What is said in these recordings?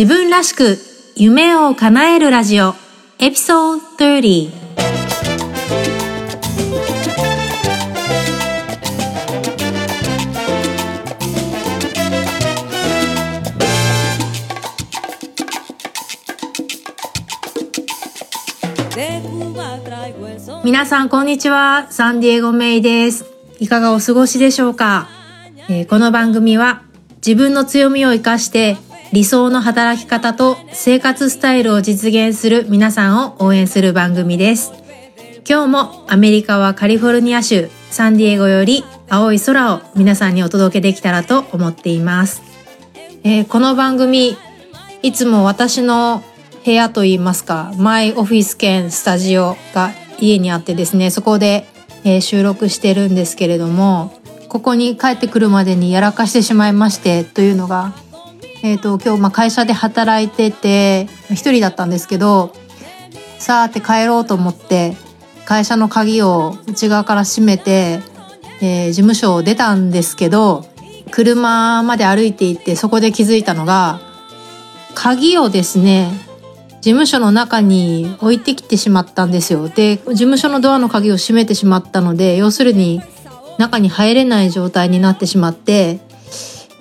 自分らしく夢を叶えるラジオエピソード30皆さんこんにちは。サンディエゴメイです。いかがお過ごしでしょうか、えー、この番組は自分の強みを生かして理想の働き方と生活スタイルを実現する皆さんを応援する番組です。今日もアメリカはカリフォルニア州サンディエゴより青い空を皆さんにお届けできたらと思っています。えー、この番組いつも私の部屋といいますかマイオフィス兼スタジオが家にあってですねそこで、えー、収録してるんですけれどもここに帰ってくるまでにやらかしてしまいましてというのがえっ、ー、と今日まあ会社で働いてて一人だったんですけどさあって帰ろうと思って会社の鍵を内側から閉めて、えー、事務所を出たんですけど車まで歩いていってそこで気づいたのが鍵をですね事務所の中に置いてきてしまったんですよ。で、事務所のドアの鍵を閉めてしまったので、要するに中に入れない状態になってしまって、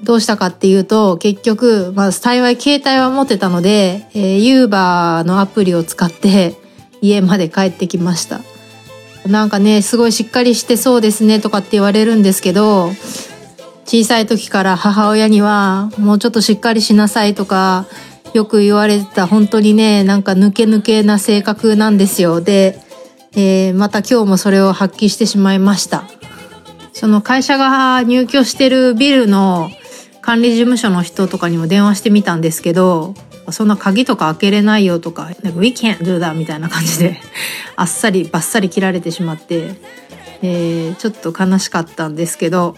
どうしたかっていうと、結局、まあ、幸い携帯は持ってたので、えー、ユーバーのアプリを使って 家まで帰ってきました。なんかね、すごいしっかりしてそうですねとかって言われるんですけど、小さい時から母親には、もうちょっとしっかりしなさいとか、よく言われてた、本当にね、なんか抜け抜けな性格なんですよ。で、えー、また今日もそれを発揮してしまいました。その会社が入居してるビルの管理事務所の人とかにも電話してみたんですけど、そんな鍵とか開けれないよとか、なんか We can't do that みたいな感じで、あっさりバッサリ切られてしまって、えー、ちょっと悲しかったんですけど、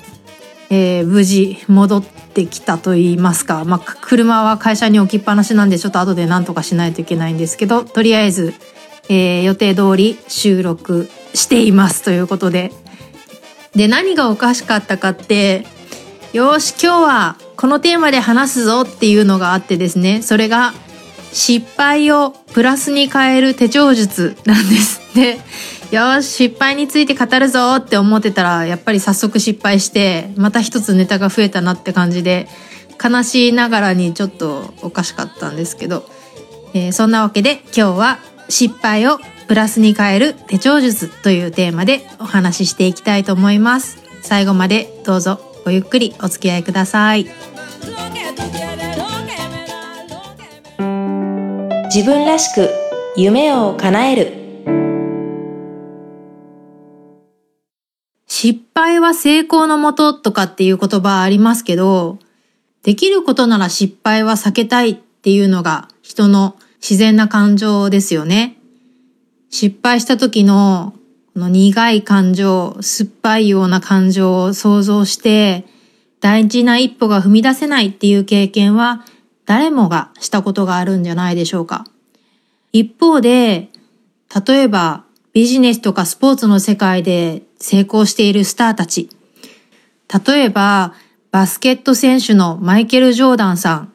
えー、無事戻ってきたと言いますか、まあ、車は会社に置きっぱなしなんでちょっと後で何とかしないといけないんですけど、とりあえず、えー、予定通り収録していますということで。で、何がおかしかったかって、よし今日はこのテーマで話すぞっていうのがあってですね。それが失敗をプラスに変える手帳術なんです。でよし失敗について語るぞって思ってたらやっぱり早速失敗してまた一つネタが増えたなって感じで悲しいながらにちょっとおかしかったんですけど、えー、そんなわけで今日は失敗をプラスに変える手帳術というテーマでお話ししていきたいと思います。最後までどうぞ。ごゆっくりお付き合いください自分らしく夢を叶える失敗は成功のもととかっていう言葉ありますけど、できることなら失敗は避けたいっていうのが人の自然な感情ですよね。失敗した時のこの苦い感情、酸っぱいような感情を想像して、大事な一歩が踏み出せないっていう経験は誰もがしたことがあるんじゃないでしょうか。一方で、例えばビジネスとかスポーツの世界で成功しているスターたち。例えば、バスケット選手のマイケル・ジョーダンさん。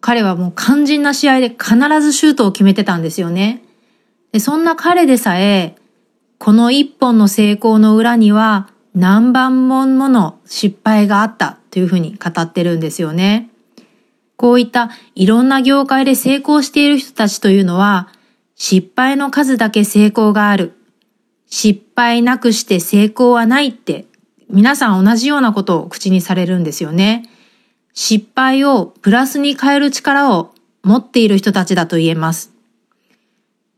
彼はもう肝心な試合で必ずシュートを決めてたんですよね。でそんな彼でさえ、この一本の成功の裏には何番ももの失敗があったというふうに語ってるんですよね。こういったいろんな業界で成功している人たちというのは失敗の数だけ成功がある。失敗なくして成功はないって皆さん同じようなことを口にされるんですよね。失敗をプラスに変える力を持っている人たちだと言えます。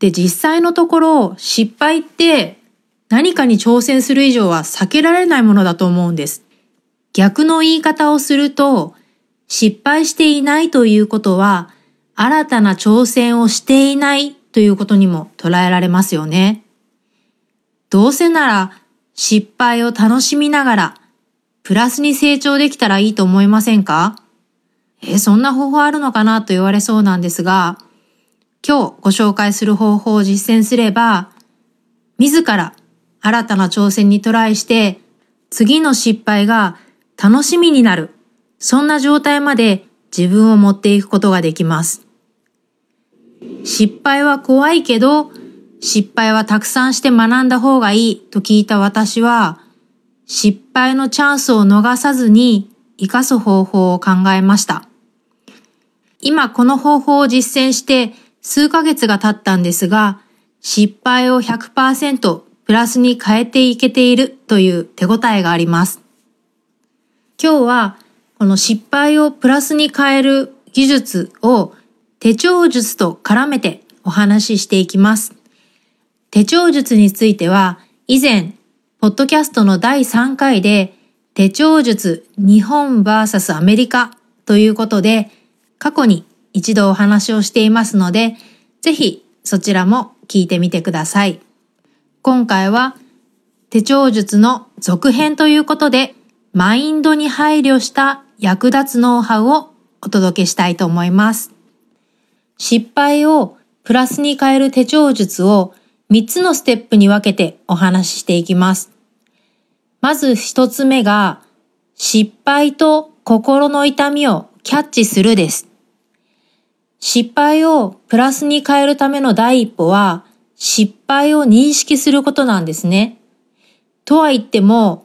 で、実際のところ、失敗って何かに挑戦する以上は避けられないものだと思うんです。逆の言い方をすると、失敗していないということは、新たな挑戦をしていないということにも捉えられますよね。どうせなら失敗を楽しみながら、プラスに成長できたらいいと思いませんか？え、そんな方法あるのかなと言われそうなんですが、今日ご紹介する方法を実践すれば、自ら新たな挑戦にトライして、次の失敗が楽しみになる。そんな状態まで自分を持っていくことができます。失敗は怖いけど、失敗はたくさんして学んだ方がいいと聞いた私は、失敗のチャンスを逃さずに活かす方法を考えました。今この方法を実践して数ヶ月が経ったんですが、失敗を100%プラスに変えていけているという手応えがあります。今日はこの失敗をプラスに変える技術を手帳術と絡めてお話ししていきます。手帳術については以前、ポッドキャストの第3回で手帳術日本 VS アメリカということで過去に一度お話をしていますので、ぜひそちらも聞いてみてください。今回は手帳術の続編ということで、マインドに配慮した役立つノウハウをお届けしたいと思います。失敗をプラスに変える手帳術を3つのステップに分けてお話ししていきます。まず1つ目が、失敗と心の痛みをキャッチするです。失敗をプラスに変えるための第一歩は、失敗を認識することなんですね。とは言っても、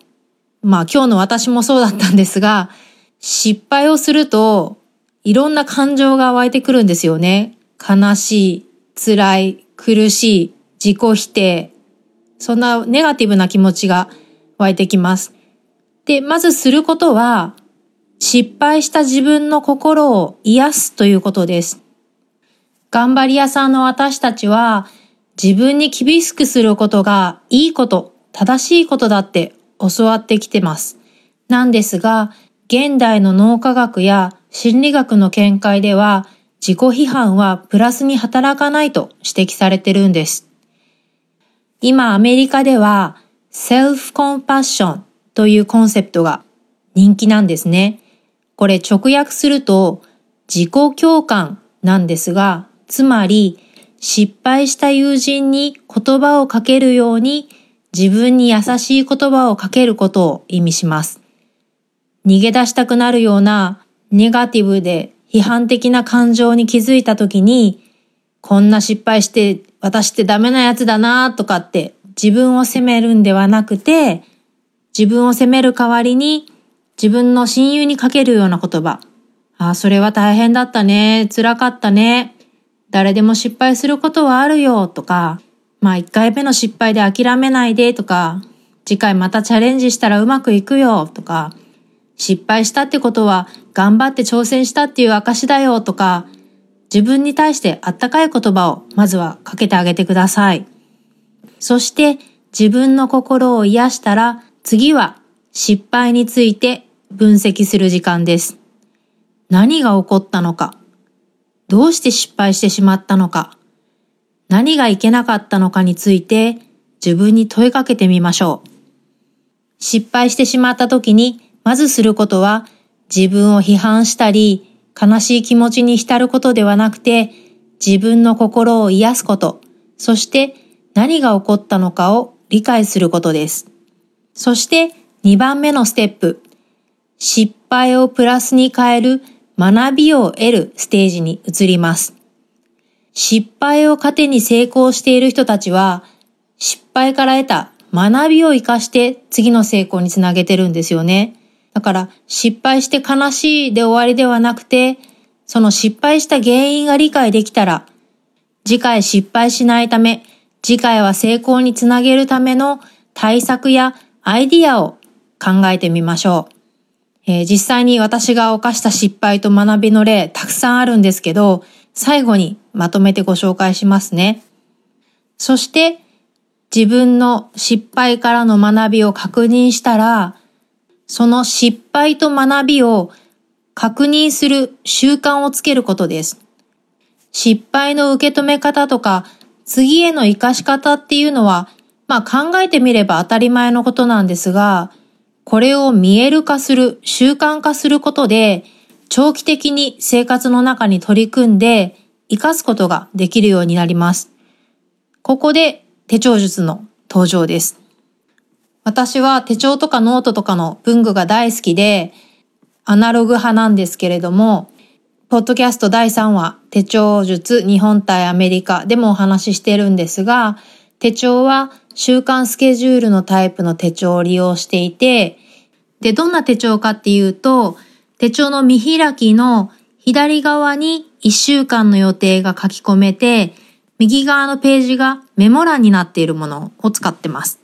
まあ今日の私もそうだったんですが、失敗をすると、いろんな感情が湧いてくるんですよね。悲しい、辛い、苦しい、自己否定。そんなネガティブな気持ちが湧いてきます。で、まずすることは、失敗した自分の心を癒すということです。頑張り屋さんの私たちは、自分に厳しくすることがいいこと、正しいことだって教わってきてます。なんですが、現代の脳科学や心理学の見解では、自己批判はプラスに働かないと指摘されてるんです。今アメリカでは、セルフコンパッションというコンセプトが人気なんですね。これ直訳すると、自己共感なんですが、つまり、失敗した友人に言葉をかけるように自分に優しい言葉をかけることを意味します。逃げ出したくなるようなネガティブで批判的な感情に気づいた時に、こんな失敗して私ってダメなやつだなとかって自分を責めるんではなくて、自分を責める代わりに自分の親友にかけるような言葉。ああ、それは大変だったね。辛かったね。誰でも失敗することはあるよとか、まあ一回目の失敗で諦めないでとか、次回またチャレンジしたらうまくいくよとか、失敗したってことは頑張って挑戦したっていう証だよとか、自分に対してあったかい言葉をまずはかけてあげてください。そして自分の心を癒したら次は失敗について分析する時間です。何が起こったのかどうして失敗してしまったのか何がいけなかったのかについて自分に問いかけてみましょう。失敗してしまった時にまずすることは自分を批判したり悲しい気持ちに浸ることではなくて自分の心を癒すこと、そして何が起こったのかを理解することです。そして2番目のステップ、失敗をプラスに変える学びを得るステージに移ります。失敗を糧に成功している人たちは失敗から得た学びを活かして次の成功につなげてるんですよね。だから失敗して悲しいで終わりではなくて、その失敗した原因が理解できたら、次回失敗しないため、次回は成功につなげるための対策やアイディアを考えてみましょう。えー、実際に私が犯した失敗と学びの例たくさんあるんですけど、最後にまとめてご紹介しますね。そして自分の失敗からの学びを確認したら、その失敗と学びを確認する習慣をつけることです。失敗の受け止め方とか、次への活かし方っていうのは、まあ考えてみれば当たり前のことなんですが、これを見える化する、習慣化することで、長期的に生活の中に取り組んで、活かすことができるようになります。ここで手帳術の登場です。私は手帳とかノートとかの文具が大好きで、アナログ派なんですけれども、ポッドキャスト第3話、手帳術日本対アメリカでもお話ししてるんですが、手帳は週間スケジュールのタイプの手帳を利用していて、で、どんな手帳かっていうと、手帳の見開きの左側に1週間の予定が書き込めて、右側のページがメモ欄になっているものを使ってます。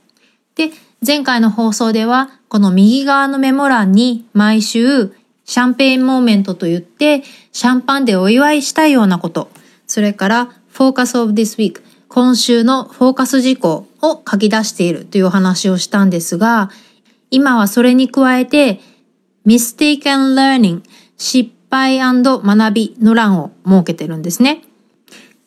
で、前回の放送では、この右側のメモ欄に毎週Champagne Moment と言って、シャンパンでお祝いしたいようなこと、それからフォーカスオブ this week、今週のフォーカス事項を書き出しているというお話をしたんですが、今はそれに加えて、mistake and learning、失敗学びの欄を設けてるんですね。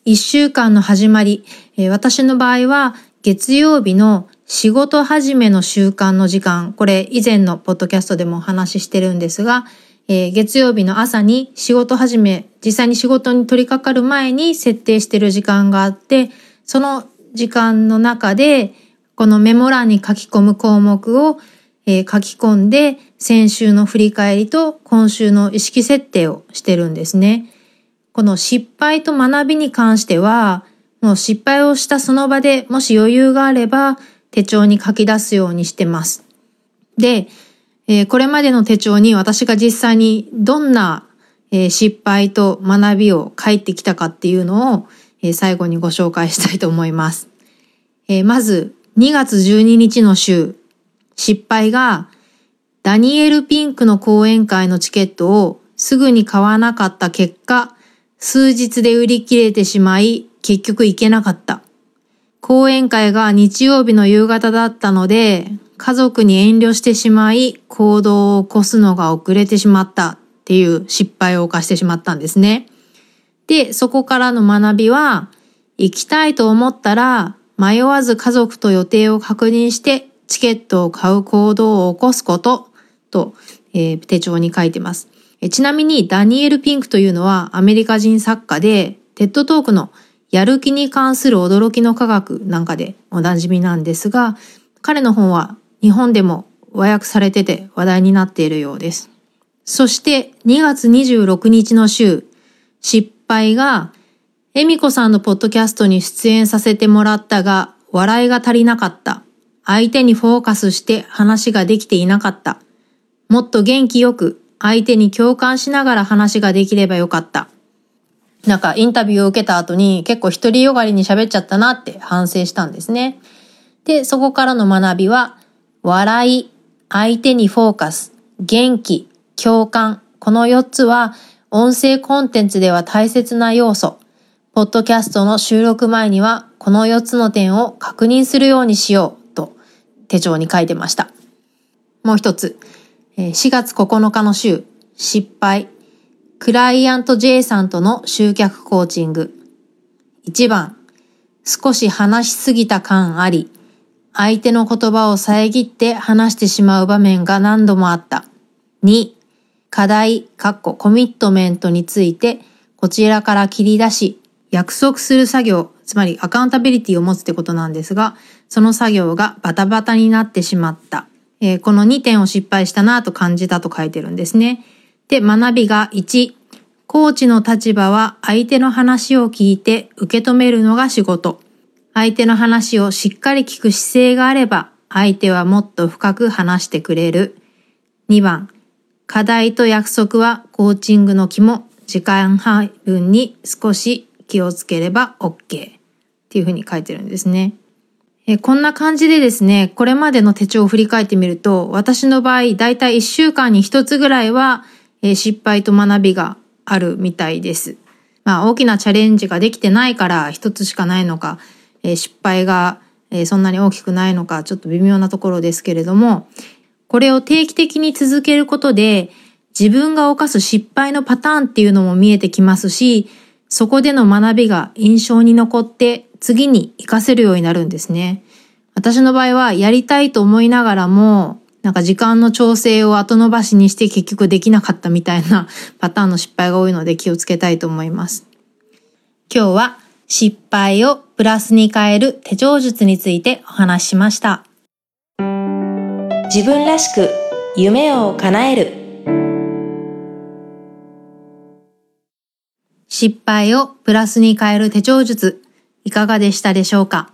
一週間の始まり、私の場合は月曜日の仕事始めの習慣の時間、これ以前のポッドキャストでもお話ししてるんですが、え、月曜日の朝に仕事始め、実際に仕事に取り掛かる前に設定してる時間があって、その時間の中で、このメモ欄に書き込む項目を、えー、書き込んで、先週の振り返りと今週の意識設定をしてるんですね。この失敗と学びに関しては、もう失敗をしたその場でもし余裕があれば手帳に書き出すようにしてます。で、えー、これまでの手帳に私が実際にどんな、えー、失敗と学びを書いてきたかっていうのを、えー、最後にご紹介したいと思います。えまず、2月12日の週、失敗が、ダニエル・ピンクの講演会のチケットをすぐに買わなかった結果、数日で売り切れてしまい、結局行けなかった。講演会が日曜日の夕方だったので、家族に遠慮してしまい行動を起こすのが遅れてしまったっていう失敗を犯してしまったんですね。で、そこからの学びは、行きたいと思ったら迷わず家族と予定を確認してチケットを買う行動を起こすことと、えー、手帳に書いてます。ちなみにダニエル・ピンクというのはアメリカ人作家で、テッドトークのやる気に関する驚きの科学なんかでおなじみなんですが、彼の本は日本でも和訳されてて話題になっているようです。そして2月26日の週、失敗が、エミコさんのポッドキャストに出演させてもらったが、笑いが足りなかった。相手にフォーカスして話ができていなかった。もっと元気よく相手に共感しながら話ができればよかった。なんかインタビューを受けた後に結構独りよがりに喋っちゃったなって反省したんですね。で、そこからの学びは、笑い、相手にフォーカス、元気、共感、この4つは音声コンテンツでは大切な要素。ポッドキャストの収録前にはこの4つの点を確認するようにしようと手帳に書いてました。もう一つ、4月9日の週、失敗、クライアント J さんとの集客コーチング。1番、少し話しすぎた感あり、相手の言葉を遮って話してしまう場面が何度もあった。2、課題、かっこコミットメントについてこちらから切り出し、約束する作業、つまりアカウンタビリティを持つってことなんですが、その作業がバタバタになってしまった。えー、この2点を失敗したなと感じたと書いてるんですね。で、学びが1、コーチの立場は相手の話を聞いて受け止めるのが仕事。相手の話をしっかり聞く姿勢があれば、相手はもっと深く話してくれる。2番、課題と約束はコーチングの肝、時間配分に少し気をつければ OK っていうふうに書いてるんですね。えこんな感じでですね、これまでの手帳を振り返ってみると、私の場合、だいたい1週間に1つぐらいは、え失敗と学びがあるみたいです。まあ大きなチャレンジができてないから1つしかないのか、え失敗が、えそんなに大きくないのかちょっと微妙なところですけれども、これを定期的に続けることで自分が犯す失敗のパターンっていうのも見えてきますし、そこでの学びが印象に残って次に活かせるようになるんですね。私の場合はやりたいと思いながらも、なんか時間の調整を後延ばしにして結局できなかったみたいな パターンの失敗が多いので気をつけたいと思います。今日は失敗をプラスに変える手帳術についてお話ししました。自分らしく夢を叶える失敗をプラスに変える手帳術、いかがでしたでしょうか、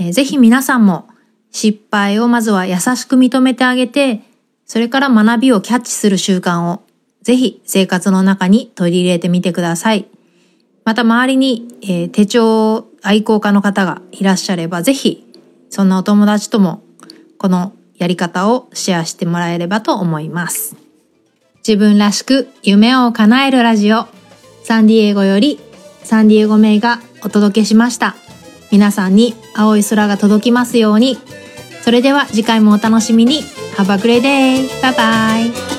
えー、ぜひ皆さんも失敗をまずは優しく認めてあげて、それから学びをキャッチする習慣をぜひ生活の中に取り入れてみてください。また周りに、えー、手帳愛好家の方がいらっしゃればぜひそんなお友達ともこのやり方をシェアしてもらえればと思います。自分らしく夢を叶えるラジオサンディエゴよりサンディエゴ名がお届けしました。皆さんに青い空が届きますように。それでは次回もお楽しみに。Have a great day! Bye bye!